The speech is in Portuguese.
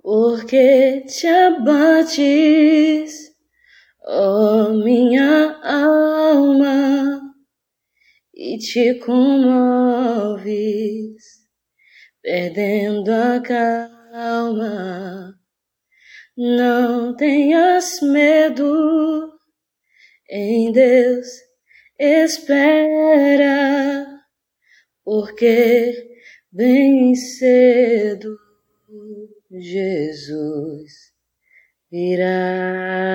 Porque te abates, ó minha alma, e te comoves, perdendo a calma. Não tenhas medo, em Deus espera, porque bem cedo Jesus virá.